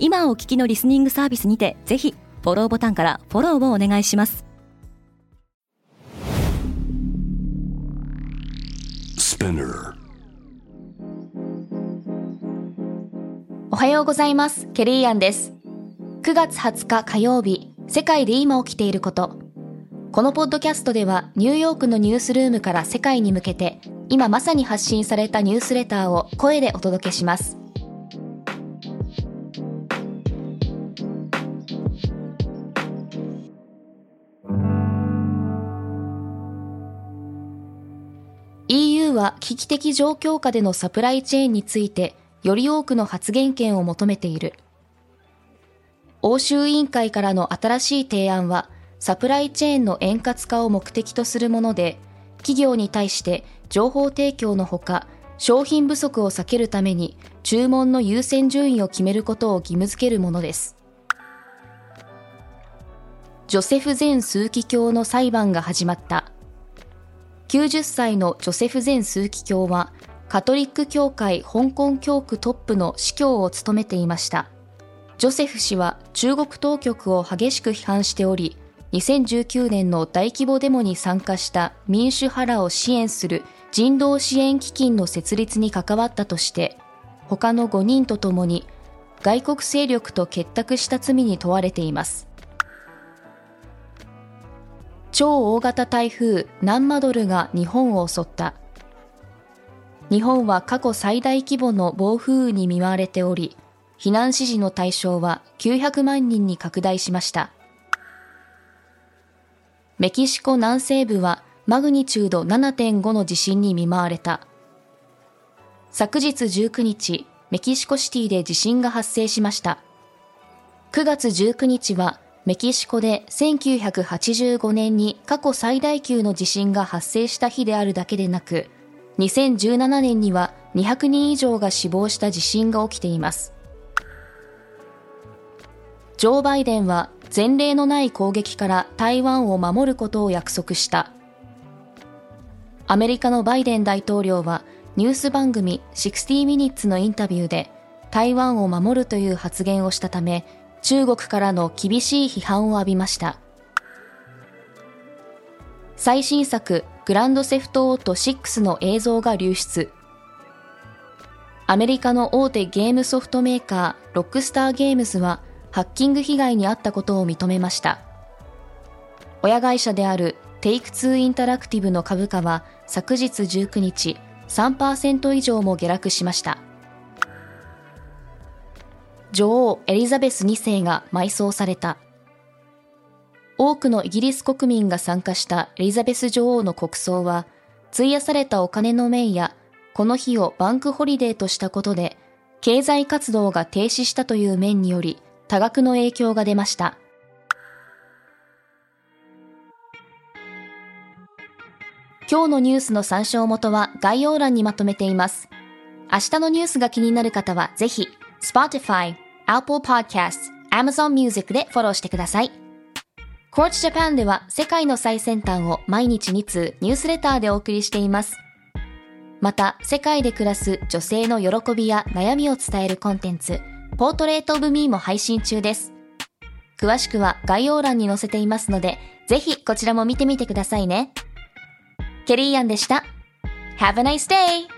今お聞きのリスニングサービスにてぜひフォローボタンからフォローをお願いします。おはようございます。ケリーアンです。9月20日火曜日世界で今起きていること。このポッドキャストではニューヨークのニュースルームから世界に向けて今まさに発信されたニュースレターを声でお届けします EU は危機的状況下でのサプライチェーンについてより多くの発言権を求めている。欧州委員会からの新しい提案はサプライチェーンの円滑化を目的とするもので、企業に対して情報提供のほか、商品不足を避けるために注文の優先順位を決めることを義務付けるものです。ジョセフ前枢機卿の裁判が始まった。90歳のジョセフ前枢機卿は、カトリック教会香港教区トップの司教を務めていました。ジョセフ氏は中国当局を激しく批判しており、2019年の大規模デモに参加した民主派らを支援する人道支援基金の設立に関わったとして、他の5人とともに外国勢力と結託した罪に問われています。超大型台風ナンマドルが日本を襲った。日本は過去最大規模の暴風雨に見舞われており、避難指示の対象は900万人に拡大しました。メキシコ南西部はマグニチュード7.5の地震に見舞われた。昨日19日、メキシコシティで地震が発生しました。9月19日はメキシコで1985年に過去最大級の地震が発生した日であるだけでなく、2017年には200人以上が死亡した地震が起きています。ジョー・バイデンは前例のない攻撃から台湾を守ることを約束した。アメリカのバイデン大統領はニュース番組60 Minutes のインタビューで台湾を守るという発言をしたため中国からの厳しい批判を浴びました。最新作グランドセフトオート6の映像が流出。アメリカの大手ゲームソフトメーカーロックスターゲームズはハッキング被害に遭ったことを認めました。親会社であるテイクツーインタラクティブの株価は昨日19日3%以上も下落しました。女王エリザベス2世が埋葬された。多くのイギリス国民が参加したエリザベス女王の国葬は、費やされたお金の面や、この日をバンクホリデーとしたことで、経済活動が停止したという面により、多額の影響が出ました。今日のニュースの参照元は概要欄にまとめています。明日のニュースが気になる方はぜひ Spotify、Apple Podcasts、Amazon Music でフォローしてください。Coach Japan では世界の最先端を毎日2通ニュースレターでお送りしています。また、世界で暮らす女性の喜びや悩みを伝えるコンテンツ、ポートレートオブミーも配信中です。詳しくは概要欄に載せていますので、ぜひこちらも見てみてくださいね。ケリーアンでした。Have a nice day!